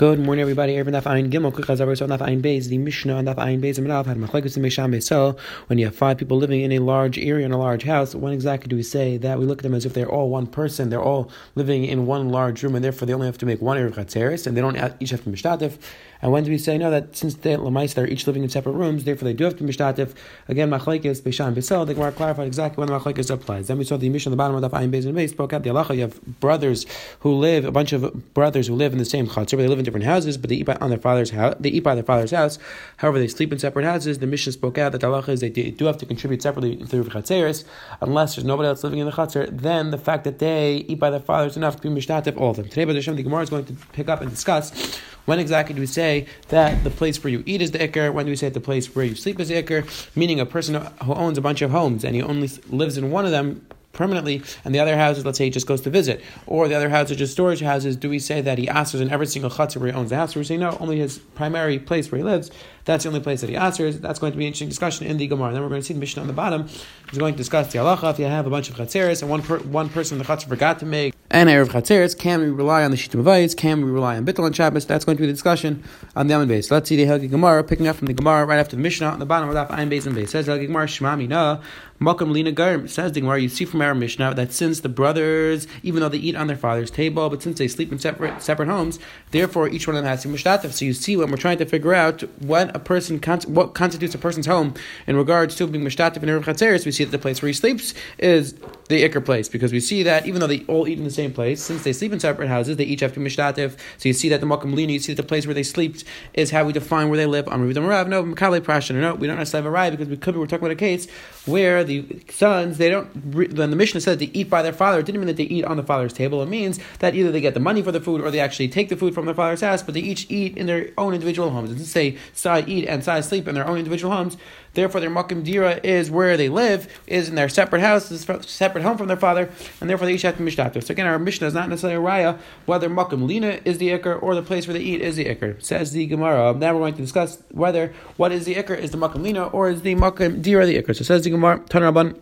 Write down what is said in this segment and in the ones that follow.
Good morning, everybody. Every Daf Ayin Gimel, quick Chazavar, so Daf Ayin Beis, the Mishnah on Daf Ayin Beis, and Menaf had Machlekes and Mesham Beisel. When you have five people living in a large area in a large house, when exactly do we say that we look at them as if they're all one person, they're all living in one large room, and therefore they only have to make one Erev Chatzeris, and they don't each have to Mishtatif? And when do we say no that since they Lamais they're each living in separate rooms, therefore they do have to Mishtatif? Again, Machlekes Beishan Beisel. The Gemara clarified exactly when the Machlekes applies. Then we saw the Mishnah on the bottom of Daf Ayin Beis and Beis spoke out the halacha. You have brothers who live, a bunch of brothers who live in the same chatzar, but they live in different houses, but they eat by, on their father's house. They eat by their father's house. However, they sleep in separate houses. The Mishnah spoke out that the halacha is they do have to contribute separately through chatzeres, unless there's nobody else living in the chatzar. Then the fact that they eat by their father is enough to be mishtatif all of them. Today, Hashem, the Gemara is going to pick up and discuss when exactly do we say that the place where you eat is the ikr? When do we say that the place where you sleep is the ikr? Meaning a person who owns a bunch of homes and he only lives in one of them permanently, and the other houses, let's say he just goes to visit, or the other houses are just storage houses, do we say that he answers in every single chutzah where he owns the house, or we say no, only his primary place where he lives, that's the only place that he answers. That's going to be an interesting discussion in the Gemara. And then we're going to see the Mishnah on the bottom. He's going to discuss the halacha. If you have a bunch of chatzeres and one per, one person the chatzar forgot to make an erev chatzeres, can we rely on the shittim avayis? Can we rely on bittul and Shabbos? That's going to be the discussion on the Amin base. Let's see the Helgi Gemara picking up from the Gemara right after the Mishnah on the bottom of Ayin base and base. Says Helgi Gemara Shmami Na Malkam Lina Garm. Says the Gemara. You see from our Mishnah that since the brothers, even though they eat on their father's table, but since they sleep in separate separate homes, therefore each one of them has to be. So you see when we're trying to figure out what a person what constitutes a person's home in regards to being mishtatif and erev chatzeres, we see that the place where he sleeps is the ikr place because we see that even though they all eat in the same place, since they sleep in separate houses, they each have to mishtatif. So you see that the makam lina, you see that the place where they sleep is how we define where they live. On Rav Rav, no, Makale Prashan, no, we don't necessarily have a because we could be we're talking about a case where the sons they don't. When the Mishnah said they eat by their father, it didn't mean that they eat on the father's table. It means that either they get the money for the food or they actually take the food from their father's house, but they each eat in their own individual homes. It doesn't say Eat and Sai sleep in their own individual homes. Therefore, their makim dira is where they live, is in their separate house, separate home from their father, and therefore they each have to mishtato. So again, our Mishnah is not necessarily a raya whether makim lina is the ikr or the place where they eat is the ikr. Says the Gemara. Now we're going to discuss whether what is the ikr is the makim lina or is the makim dira the ikr. So says the Gemara. Tanraban.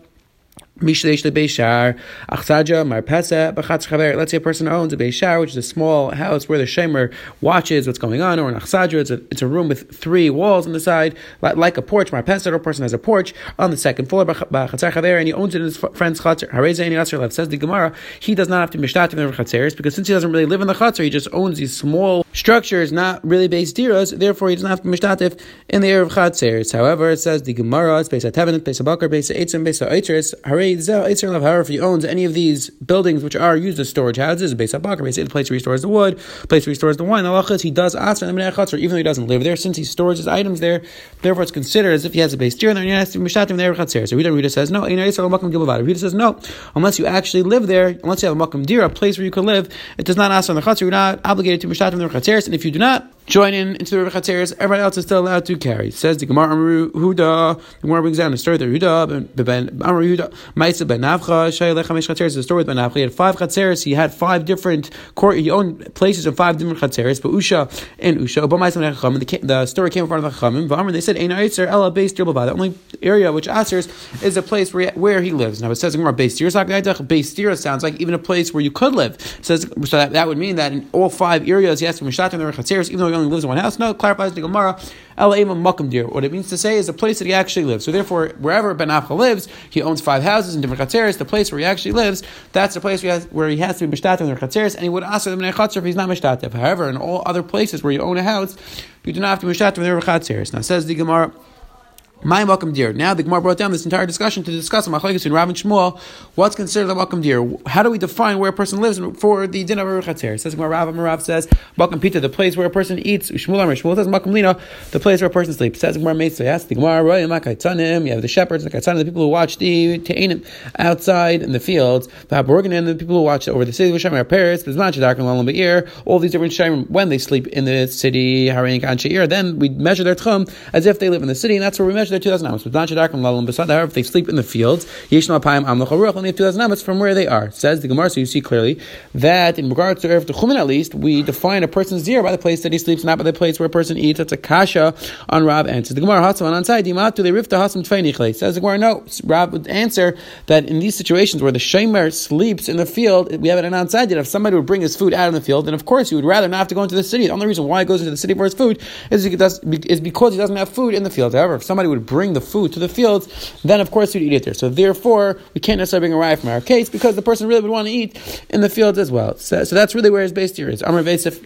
Let's say a person owns a Beishar, which is a small house where the Shemer watches what's going on, or an Achsadra, it's a, it's a room with three walls on the side, like a porch. Marpesa, or person has a porch on the second floor, and he owns it in his friend's Chatzar. Says the Gemara, he does not have to Mishtat in the Chatzeris, because since he doesn't really live in the Chatzar, he just owns these small structures, not really based diras, therefore he doesn't have to Mishtatif in the area of Chatzeris. However, it says the Gemara, it's based on Tevin, based on Bakar, based on Eitzim, based Eitris, If he owns any of these buildings which are used as storage houses, base of bakar, the place where he stores the wood, place where he stores the wine, the he does asr and the even though he doesn't live there, since he stores his items there, therefore it's considered as if he has a base deer, and he has to mishatim there. So Rita Rita says no. Rita says no. Unless you actually live there, unless you have a makam deer, a place where you could live, it does not ask on the chatzir. You're not obligated to mishatim there chatzir, and if you do not join in into the Chatzeres, everybody else is still allowed to carry. Says the Gemara Amru Huda, the Gemara brings down the story of Huda, Ben Amru Huda, Maisa Ben Navcha, Shayalech Hamish Chatzeres, the story with Ben Navcha. He had five Chatzeres, he had five different court, he owned places in five different Chatzeres, but Usha and Usha, but Maisa Ben Chachamim, the story came in front of the Chachamim, but they said, Ein Eitzer, Ella Beis Dirbaba, the only area which answers is a place where, where he lives. Now it says Gemara, Beis Dir, Beis Dir sounds like even a place where you could live. It says, so that, that would mean that in all five areas he has to Mishat in the Chatzeres, even though he only lives in one house. No, clarifies the Gemara. What it means to say is the place that he actually lives. So therefore, wherever Ben Afcha lives, he owns five houses in different chatzeres. The place where he actually lives, that's the place where he has, where he has to be mishtatev in their chatzeres, and he would ask them in if he's not mishtatev. However, in all other places where you own a house, you do not have to be mishtatev in their chatzeres. Now says the Gemara. My welcome deer. Now the Gemara brought down this entire discussion to discuss Machlekes in Rav and Shmuel. What's considered a welcome deer? How do we define where a person lives for the din of a Chatzer? Says Gemara Rav Rav says Malkam Pita, the place where a person eats. Shmuel Amar Shmuel says Malkam Lina, the place where a person sleeps. Says Gemara Meitzah. Yes, the Gemara Royim Akaitanim. You have the shepherds, the Kaitanim, the people who watch the Teinim outside in the fields. The Haborgan the people who watch over the city. Shem Paris, Shadak and Lalam Be'ir. All these different Shem when they sleep in the city. Harin Kan Sheir. Then we measure their tchum as if they live in the city, and that's where we measure Especially they're 2,000 amos. However, if they sleep in the fields, only have 2,000 amos from where they are. Says the Gemara, so you see clearly that in regards to Erev Techumen at least, we define a person's zero by the place that he sleeps, not by the place where a person eats. That's a kasha on Rav answers. The Gemara, Hatzavan on side, Dimatu, they rifta hasam tfeinichle. Says the Gemara, no. Rav would answer that in these situations where the Shemer sleeps in the field, we have an outside that if somebody would bring his food out in the field, then of course he would rather not have to go into the city. The only reason why he goes into the city for his food is because he doesn't have food in the field. However, if somebody would bring the food to the fields, then of course you'd eat it there. So therefore, we can't necessarily bring a raya from our case because the person really would want to eat in the fields as well. So, so that's really where his base here is. Amr Vesif.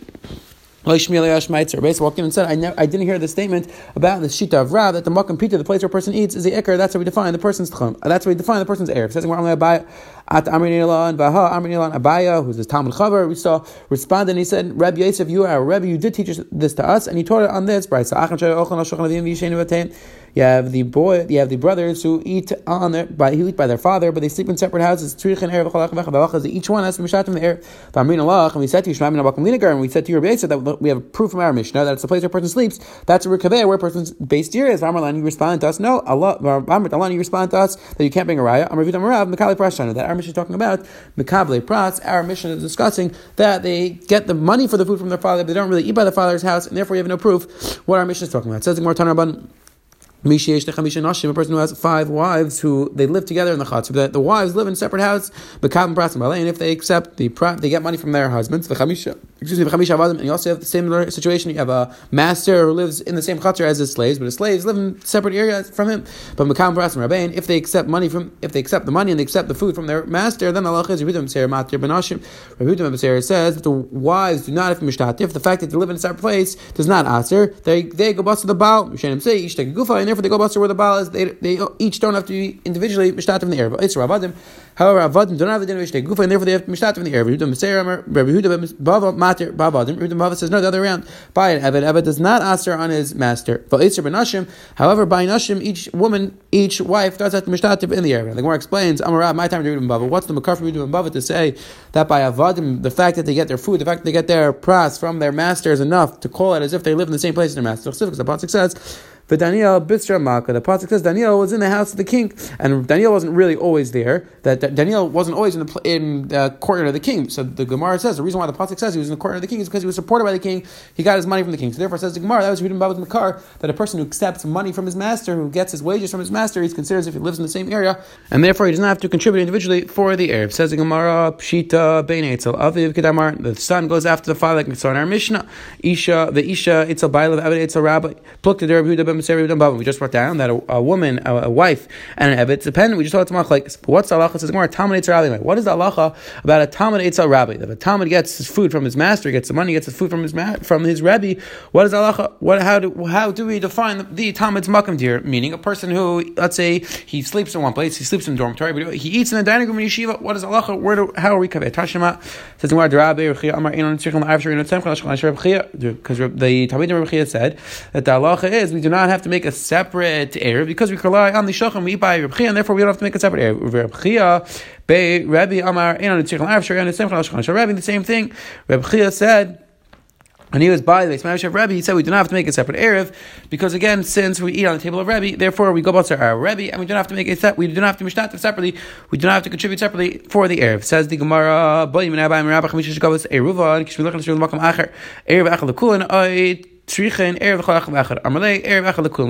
Basically, walked in and said, I, ne- I didn't hear the statement about the shita of Rav that the makam pita, the place where a person eats, is the ikar. That's how we define the person's tchum. Uh, that's how we define the person's erev. Says at Amrin and Vaha Amrin and Abaye, who's this Talmud Chavar. We saw responded and he said, Rabbi Yosef, you are a Rabbi, you did teach this to us, and he taught it on this. You have the boy, you have the brothers who eat on their, by who eat by their father, but they sleep in separate houses. Each one has to be shot from the air. And we said to you, and we said to your base that we have proof from our Mishnah that it's the place where a person sleeps. That's a rikaveh where a person's base here is. Amarlan, you respond to us. No, Allah, you respond to us that you can't bring a raya. That our Mishnah is talking about Mikable. Our Mishnah is discussing that they get the money for the food from their father, but they don't really eat by the father's house, and therefore you have no proof what our Mishnah is talking about. It says in Tanarban. A person who has five wives who they live together in the chutzner, the, the wives live in separate houses, but and if they accept the they get money from their husbands. The chamisha, excuse me, avadim, and you also have the similar situation. You have a master who lives in the same chutzner as his slaves, but his slaves live in separate areas from him. But mekam prasim rabbein, if they accept money from, if they accept the money and they accept the food from their master, then Allah is Yehudim Seir Matir says that the wives do not have mishtatif. The fact that they live in a separate place does not answer. They they go bust to the baal. Say ish take a gufa therefore they go baster where the Baal is, they, they each don't have to be individually mishtat in the air. But it's Ravadim. However, Avadim don't have the din of Gufa, and therefore they have mishtat in the air. Matir Bavadim. Rabbi Bava says no, the other way around. By an Eved, Eved does not aster on his master. But Itzer Benashim. However, by Nashim, each woman, each wife does have to mishtat in the area. The Gemara explains, Amarab, my time to Rabbi Bava. What's the makar from Rabbi Bava to say that by Avadim, the fact that they get their food, the fact that they get their pras from their master is enough to call it as if they live in the same place as their master. Because the Pasuk says. But Daniel Bitsra Malka, the pasuk says Daniel was in the house of the king, and Daniel wasn't really always there. That, Daniel wasn't always in the in the courtyard of the king. So the Gemara says the reason why the pasuk says he was in the courtyard of the king is because he was supported by the king. He got his money from the king. So therefore, says the Gemara that was written about Makar that a person who accepts money from his master, who gets his wages from his master, he's considered if he lives in the same area, and therefore he does not have to contribute individually for the Arab. Says the Gemara Pshita Bein Aviv Kedamar. The son goes after the father, like we saw in our Mishnah. Isha the Isha Eitzel Bailav Avid Eitzel Rabbi. Pluk the Ben We just wrote down that a, a woman, a, a, wife, and an evet depend. We just talked about like what's the halacha? Says Gemara Rabbi. What is the halacha about a Talmud Eitzel Rabbi? If a Talmud gets his food from his master, gets the money, gets his food from his ma- from his Rebbe, what is the halacha? What how do how do we define the, the Talmud's makam here? Meaning a person who let's say he sleeps in one place, he sleeps in the dormitory, but he eats in the dining room in yeshiva. What is halacha? Where do, how are we covered? Tashima says Gemara Rabbi because the Talmud Rabbi said that the halacha is we do not have to make a separate Erev because we rely on the Shochem, we by Reb and therefore we don't have to make a separate Erev. Reb Chiya, Rabbi Amar, Rabbi, the same thing. Reb Chiya said, and he was by the Ismail of Rebbe, he said we do not have to make a separate Erev, because again, since we eat on the table of Rebbe, therefore we go about our Rebbe, and we don't have to make a set, we do not have to mishtat separately, we do not have to contribute separately for the Erev. Says the Gemara, We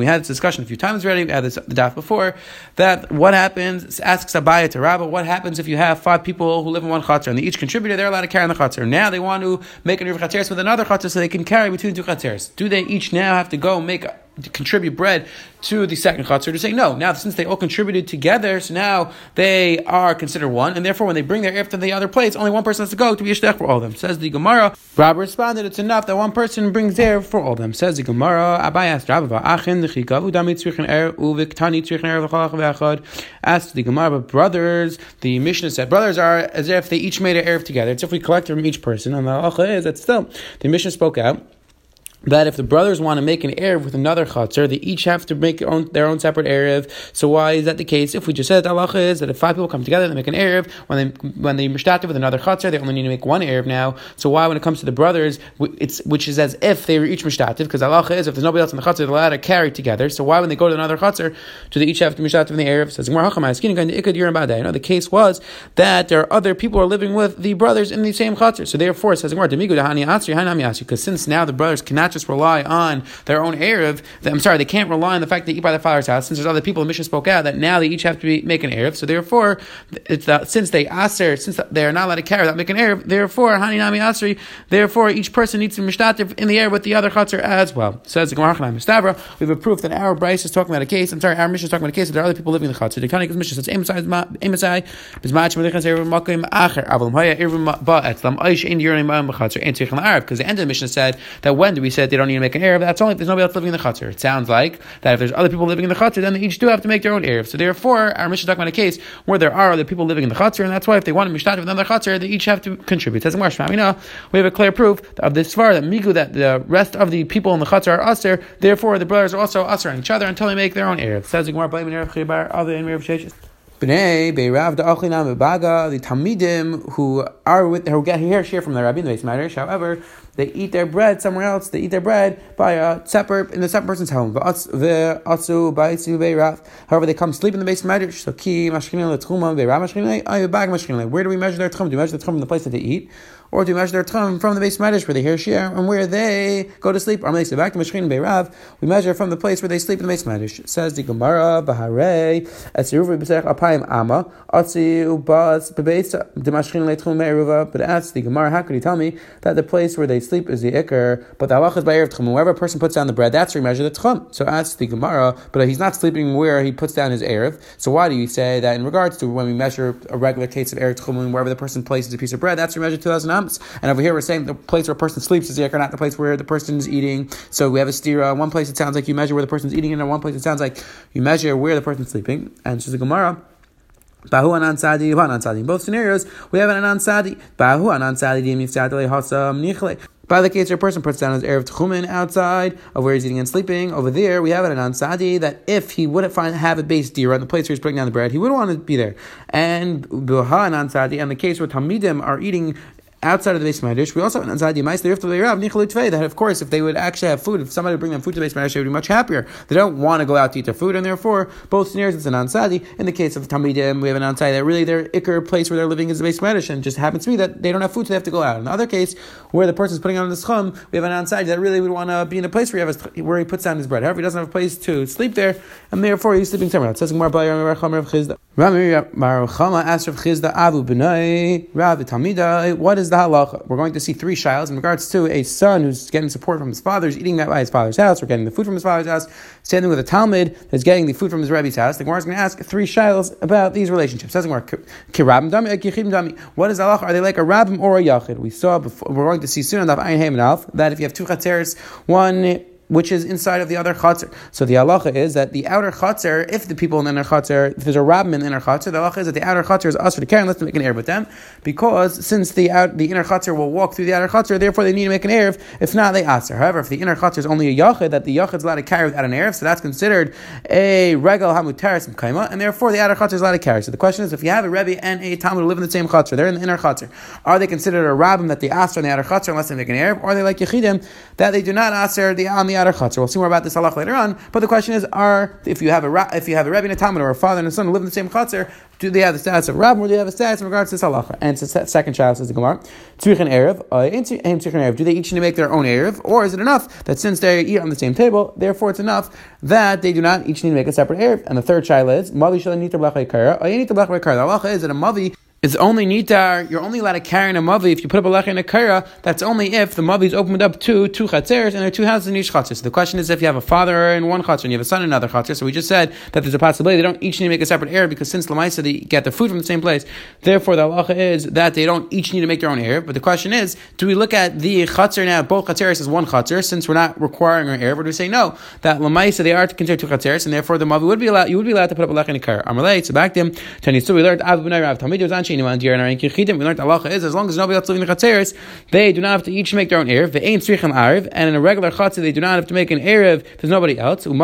had this discussion a few times already. We had this the daf before that what happens? Asks Abaye to Rabba, what happens if you have five people who live in one chatzar and they each contributed? They're allowed to carry in the chatzar. Now they want to make a chatzar with another chatzar so they can carry between two chatzars. Do they each now have to go make to contribute bread to the second chatzar to say no. Now, since they all contributed together, so now they are considered one, and therefore when they bring their to the other place, only one person has to go to be a for all of them. Says the Gemara. Rabbi responded, it's enough that one person brings there for all of them. Says the Gemara. Abaye asked Rabbi, Achin udami tzrichen er uviktani tzrichen er v'chad Asked the Gemara, but brothers, the Mishnah said brothers are as if they each made an erev together. It's if we collect from each person, and the halacha is that still the Mishnah spoke out that if the brothers want to make an Erev with another Chatzar, they each have to make their own, their own separate Erev. So why is that the case? If we just said Allah is that if five people come together, they make an Erev, when they when they with another Chatzar, they only need to make one Erev now. So why when it comes to the brothers, it's which is as if they were each mishtativ, because Allah is if there's nobody else in the Chatzar, they're allowed to carry together. So why when they go to another Chatzar, do they each have to mishtativ in the Erev? Says you know, the case was that there are other people who are living with the brothers in the same Chatzar. So therefore, it says because since now the brothers cannot just rely on their own Erev, I'm sorry, they can't rely on the fact they eat by their father's house, since there's other people, the mission spoke out, that now they each have to be, make an Erev. So therefore, it's the, since they aser, since they are not allowed to carry without making Erev, therefore, Hani Nami Asri, therefore each person needs to mishtativ in the air with the other chatzar as well. Says the Gemara Mistavra, we have a proof that our Bryce is talking about a case, I'm sorry, our mission is talking about a case that there are other people living in the chatzar. The Kanik mission says, Amosai, Bizmach, Melichas, In, because the end of the mission said that when do we say they don't need to make an Erev, that's only if there's nobody else living in the chutzner. It sounds like that if there's other people living in the chutzner, then they each do have to make their own erev. So therefore, our mission is talking about a case where there are other people living in the chutzner, and that's why if they want to mishtat with another chutzner, they each have to contribute. Says Marshma, we have a clear proof of this far that migu that the rest of the people in the chutzner are aser. Therefore, the brothers are also aser on each other until they make their own erev. Says Gemara, other Erev the Talmidim who are with who get here share from the Rabbi in the. However, they eat their bread somewhere else. They eat their bread by a separate in the separate person's home. However, they come sleep in the base medrash. So ki Where do we measure their tchum? Do we measure the tchum in the place that they eat? Or to measure their tchum from the base medrash where they hear shir and where they go to sleep. Or say back to Mishkin Beirav, we measure from the place where they sleep in the base medrash. Says the Gemara Bahare Etziruv B'Sech Apayim Ama Atzi Ubas Bebeitza Demashkin. But asks the Gemara, how could you tell me that the place where they sleep is the ikr, but the halach is by erev tchum. Wherever a person puts down the bread, that's where you measure the tchum. So asks the Gemara, but he's not sleeping where he puts down his erev. So why do you say that in regards to when we measure a regular case of erev tchum, wherever the person places a piece of bread, that's where we measure two thousand ams. And over here we're saying the place where a person sleeps is the not the place where the person is eating. So we have a stira. In one place it sounds like you measure where the person is eating, and in one place it sounds like you measure where the person is sleeping. And so the Gemara. Bahu anan sadi, anan sadi. In both scenarios, we have an anan sadi. Bahu anan sadi, hasam nichle. By the case a person puts down his Erev Tchumen outside of where he's eating and sleeping, over there we have an Ansadi that if he wouldn't find have a base deer on the place where he's putting down the bread, he wouldn't want to be there. And Buha and Ansadi, and the case where Tamidim are eating outside of the base medrash. We also have an anxiety that of course if they would actually have food, if somebody would bring them food to the base medrash, they would be much happier. They don't want to go out to eat their food, and therefore both scenarios it's an ansadi. In the case of Tamidim, we have an ansadi that really their ikr place where they're living is the base medrash, and just happens to be that they don't have food, so they have to go out. In the other case, where the person is putting on the schum, we have an ansadi that really would want to be in a place where he, has, where he puts down his bread. However, he doesn't have a place to sleep there, and therefore he's sleeping somewhere else. Asked Rav Chisda Avu Rav. What is the halacha? We're going to see three shiles in regards to a son who's getting support from his father, who's eating that by his father's house, or getting the food from his father's house, standing with a Talmud that's getting the food from his Rebbe's house. The Gemara is going to ask three shiles about these relationships. Says eh, What is halacha? Are they like a rabbim or a yachid? We saw before. We're going to see soon on the Ayin Haim that if you have two chatzeres, one which is inside of the other chatzar. So the halacha is that the outer chatzar, if the people in the inner chatzar, if there's a rabbin in the inner chatzar, the halacha is that the outer chatzar is usher to carry unless they make an erev with them, because since the out, the inner chatzar will walk through the outer chatzar, therefore they need to make an erev. If not, they aser. However, if the inner chatzar is only a yachid, that the yachid is allowed to carry without an erev, so that's considered a regal hamutaris and kaima, and therefore the outer chatzar is allowed to carry. So the question is, if you have a rebbe and a talmud who live in the same chatzar, they're in the inner chatzar, are they considered a rabbin that they aser in the outer chatzar unless they make an erev, or are they like yechidim that they do not aser the on the outer chatzar? We'll see more about this halach later on. But the question is, are if you have a if you have a rebbe and a talmud or a father and a son who live in the same chutzner, do they have the status of rabbi or do they have a status in regards to this halacha? And the second child says the Gemara, tzrichin erev, uh, erev. Do they each need to make their own erev, or is it enough that since they eat on the same table, therefore it's enough that they do not each need to make a separate erev? And the third child is mavi shalanita blachay kara. Uh, the halacha is that a mavi it's only nitar. You're only allowed to carry in a mavi if you put up a lech in a kara. That's only if the mavi is opened up to two chatzeres and there are two houses in each chatzer. So the question is if you have a father in one chatzer and you have a son in another chatzer. So we just said that there's a possibility they don't each need to make a separate air because since lamaisa they get the food from the same place. Therefore, the halacha is that they don't each need to make their own air. But the question is, do we look at the chatzer now? Both chatzeres as one chatzer since we're not requiring an air. Or do we say no that lamaisa they are considered two chatzeres and therefore the mavi would be allowed. You would be allowed to put up a lech in a kara. Amalei. So back to him. So we learned Abu Rav Tamid was We learned halacha is as long as nobody else living in the chatzeres, they do not have to each make their own erev. They ain't tzrichem arv, and in a regular chatzah they do not have to make an erev. There's nobody else. And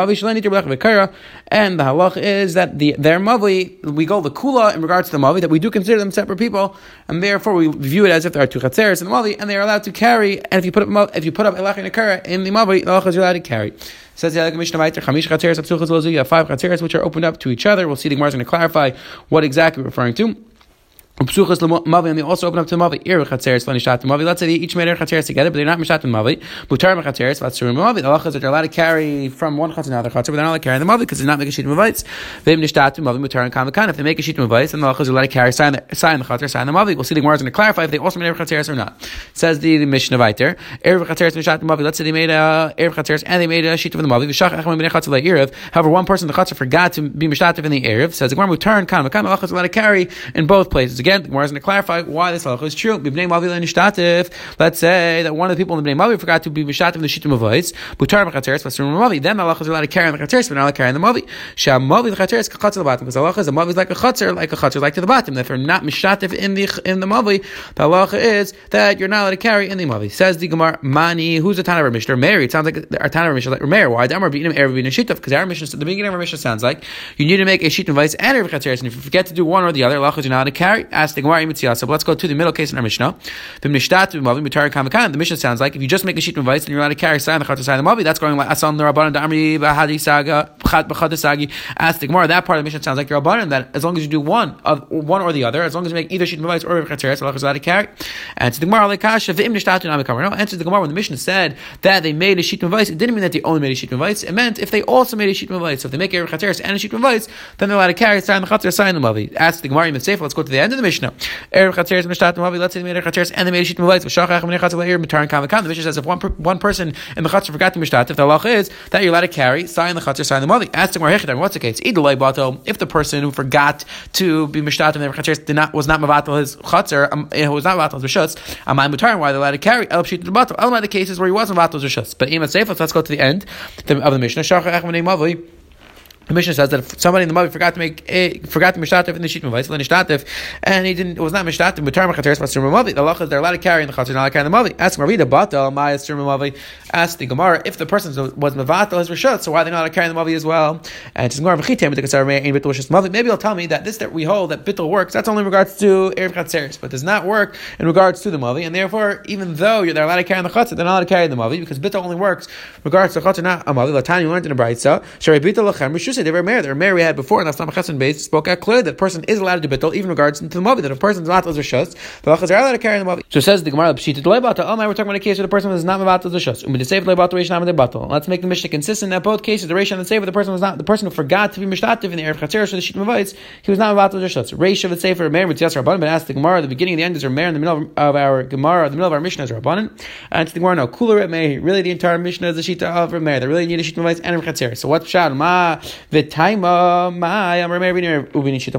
the halacha is that the their mavi we go the kula in regards to the mavi that we do consider them separate people, and therefore we view it as if there are two chatzeres in the mavi, and they are allowed to carry. And if you put up if you put up elach and in the mavi, the halacha is allowed to carry. Says the Mishnah Chatzeres, you have five Chatzeres which are opened up to each other. We'll see the Gemara is going to clarify what exactly we're referring to. Let's say they each made their chatzeres together, but they're not mishat mavi. Butar chatzeres v'atzurim mavi. The halachas that they're allowed to carry from one chatzer to another chatzer, but they're not allowed to carry the mavi because they're not making sheet mavites. V'im nishat mavi butar and kamakan. If they make a sheet mavites, then the halachas are allowed to carry sign the sign the chatzer, sign the mavi. We'll see the Gemara is going to clarify if they also made their chatzeres or not. Says the, the Mishnah Vayter. Ir chatzeres v'nishat mavi. Let's say they made a ir chatzeres and they made a sheet of the mavi. V'shach echem b'nei chatzer le'irav. However, one person the chatzer forgot to be mishtatif in the irav. Says the Gemara butar and kamakan. The halachas are allowed to carry in both places. Again, the Gemara is going to clarify why this halacha is true. Let's say that one of the people in the Bnei Mavi forgot to be mishatif in the Shittim of Voice, Butar Mechateres, Vasur Mavi. Then the halacha is allowed to carry on the Chateres, but not allowed to carry on the Mavi. Sham Mavi the Chateres Kachatzer the bottom. Because halacha is the Mavi is like a Chater, like a Chater, like to the bottom. If you're not mishatif in the in the Mavi, the halacha is that you're not allowed to carry in the Mavi. Says the Gemara, Mani, who's the Tanav Mishnah? Mary. It sounds like our Tanav Mishnah like Mary. Why? Damar B'inam Erev B'inam Shittif. Because our Mishnah, the beginning of our Mishnah sounds like you need to make a Shittim Vice and Erev Chateres, and if you forget to do one or the other, halacha is not allowed to carry. Ask the Gemara, So let's go to the middle case in our Mishnah. The Mishnah sounds like if you just make a sheet of advice and you're allowed to carry sign the chat sign the mavi, that's going like asan the rabbanan damri bahadi saga chat b'chadasagi. Ask the Gemara. That part of the Mishnah sounds like your rabbanan that as long as you do one of one or the other, as long as you make either sheet of advice or chatzeres, Allah is allowed to carry. And to the Gemara like kasha v'im nishtatu namikam. No, answer the Gemara when the Mishnah said that they made a sheet of advice. It didn't mean that they only made a sheet of advice. It meant if they also made a sheet of advice. So if they make a chatzeres and a sheet of advice, then they're allowed to carry sign the sign the mavi. Ask the Gemara the Let's go to the end of the Chatzeres mavi. Let's say made a chatzeres and they made a sheet of advice. The Mishnah says if one one person in the chatzar forgot to mishtat, if the halacha is that you're allowed to carry, sign the chatzar, sign the mali. Ask the Gemara what's the case? If the person who forgot to be mishtat in the chatzar did not was not mavatal his chatzar, um, it was not mavatal his rishutz, am I mutar? Why they're allowed to carry? El pshit the bottom. All the cases where he wasn't mavatal his rishutz. But imat seif. Let's go to the end of the Mishnah. The Mishnah says that if somebody in the Mavi forgot to make a, forgot to mishtatif in the sheet mavais, nishtatif, and he didn't, it was not mishtatif, but term chateres pasur mavi. The lacha they're allowed to carry in the chater, not carry in the Mavi. Ask Marita Bata, my asur mavi. Ask the Gemara if the person was mavatal his rishut, so why they not allowed to carry in the Mavi as well? And it's Gemara v'chitem the kasar ein bittul rishus mavi. Maybe he'll tell me that this that we hold that bittul works. That's only in regards to erev chatzeres, but does not work in regards to the Mavi, and therefore even though they're allowed to carry in the chater, they're not allowed to carry in the Mavi because bittul only works regards to chater, not a Mavi. Latani learned in a braytza. Shari bittul lachem rishus. They were married. They were married we had before, and Aslam Chesed base spoke out clearly that a person is allowed to do even regards to the Mavi, that a person is not as a shus, the Lachas are allowed to carry the Mavi. So says the Gemara, Pshita Lebata, oh, we're talking about a case where the person was not Mavat as a. Um, the Seif, Loibata, Reishan, Amad, Battle. Let's make the Mishnah consistent that both cases, the Reish and the Sefer, the person was not, the person who forgot to be Mishtativ in the Erev Chatzir, so the Shit Mavitz, he was not Mavat as a shus. Reish of the Sefer, Meir, with Yasser Rabbanan, but asked the Gemara, the beginning and the end is Meir in the middle of our Gemara, the middle of our Mishnah is Rabbanan, and to the Gemara, no, cooler at Meir, really the entire Mishnah is the Shita of Meir, they really need a Shit Mavitz and Erev Chatzir. So what's Pshat? Ma, Vitaima, Ma,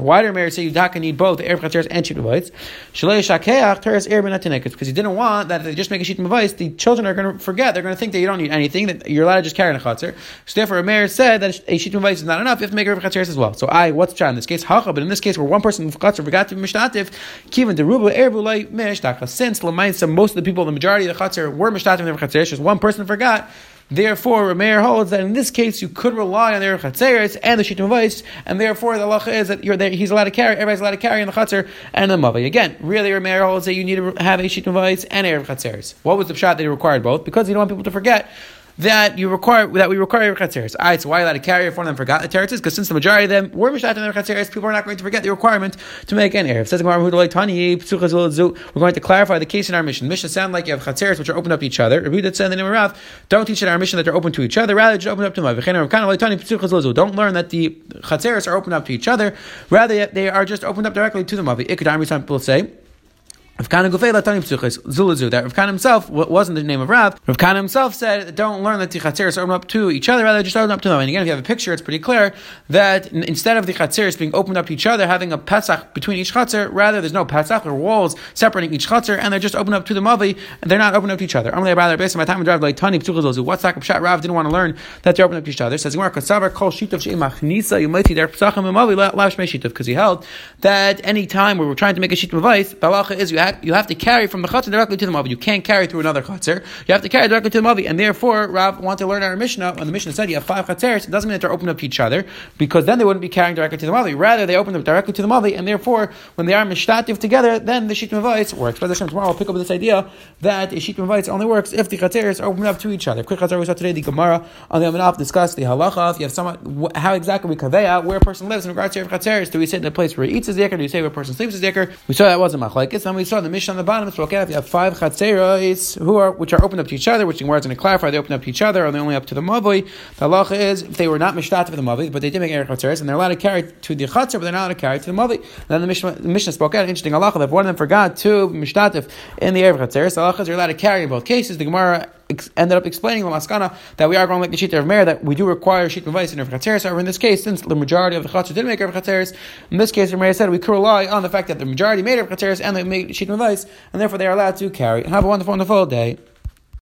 why do Rameir say you do need both Erev Chatzeres and Sheet Mavais? Shalei Shakeach Teres Erev because he didn't want that if they just make a Sheet Mavais, the children are going to forget. They're going to think that you don't need anything, that you're allowed to just carry a Chatzer. So therefore, Rameir said that a Sheet Mavais is not enough. You have to make Erev Chatzeres as well. So I, what's Pshat in this case? Hacha, but in this case where one person in Chatzer forgot to be Mishtativ, Kivin Deruba Erev Ulay Mishtaka. Since Lamaisa, most of the people, the majority of the Chatzer were Mishtativ in the Chatzeres, just one person forgot. Therefore, Rameir holds that in this case you could rely on the Chatzeres and the Shittim Vais, and therefore the halacha is that there, he's allowed to carry, everybody's allowed to carry in the Chatzer and the Mavi. Again, really Rameir holds that you need to have a Shittim Vais and Erev Chatzeres. What was the shot that he required both? Because you don't want people to forget that you require that we require chatzeres. All ah, right, so why are you allowed to carry if one of them forgot the teretz? Because since the majority of them were mishat in their chatzeres, people are not going to forget the requirement to make an erev. Says We're going to clarify the case in our mission. Mission sound like you have chatzeres which are open up to each other. That in the don't teach in our mission that they're open to each other. Rather, just open up to them. Don't learn that the chatzeres are open up to each other. Rather, they are just opened up directly to the mavi. People say. Rav Kahana Gufei Latani Psuchis Zulazu. That Rav Kahana himself wasn't the name of Rav. Rav Kana himself said, "Don't learn that the chatzeres open up to each other, rather just open up to them." And again, if you have a picture, it's pretty clear that instead of the chatzeres being opened up to each other, having a pesach between each chatzer, rather there's no pesach or walls separating each chatzer, and they're just open up to the mavi, and they're not open up to each other. I'm rather based on my time and drive like Tani Psuchis What's that? Pshat Rav didn't want to learn that they're open up to each other. Says Gemara Kasavar Kol Shitav Sheimachnisa Yumaiti Der Pesachim Mavi Lav Shmei Shitav because he held that any time we're trying to make a sheet of advice, balacha is you have you have to carry from the chutzner directly to the mavi. You can't carry through another chutzner. You have to carry directly to the mavi, and therefore Rav wanted to learn our Mishnah. When the Mishnah said you have five chutzers, it doesn't mean that they're open up to each other because then they wouldn't be carrying directly to the mavi. Rather, they open up directly to the mavi, and therefore when they are mishtativ together, then the of advice works. But tomorrow we'll pick up this idea that a sheet of only works if the chutzers open up to each other. Quick chutzner we saw today the Gemara on the Amenaf discussed the halacha. You have someone, how exactly we kaveya where a person lives in regards to chutzers. Do we sit in a place where he eats his yakar? Do we say where a person sleeps his yakar? We saw that wasn't machlekes, and we saw the Mishnah on the bottom. So okay, if you have five chatzeros who are which are open up to each other, which the words going to clarify, they open up to each other, or they only up to the mavoi. The halacha is if they were not mishtat for the mavoi, but they did make erech chatzeros, and they're allowed to carry to the chatzer, but they're not allowed to carry to the mavoi. Then the Mishnah, the Mishnah spoke out interesting halacha that one of them forgot to mishtatif in the erech chatzeros, the halacha is you're allowed to carry in both cases. The Gemara ended up explaining the maskana that we are going like the shita of Meir that we do require sheet of vice in Rav Chatzeres. However, in this case, since the majority of the chatzar didn't make Rav in this case, Meir said we could rely on the fact that the majority made Rav and they made sheet of vice, and therefore they are allowed to carry. Have a wonderful, wonderful day.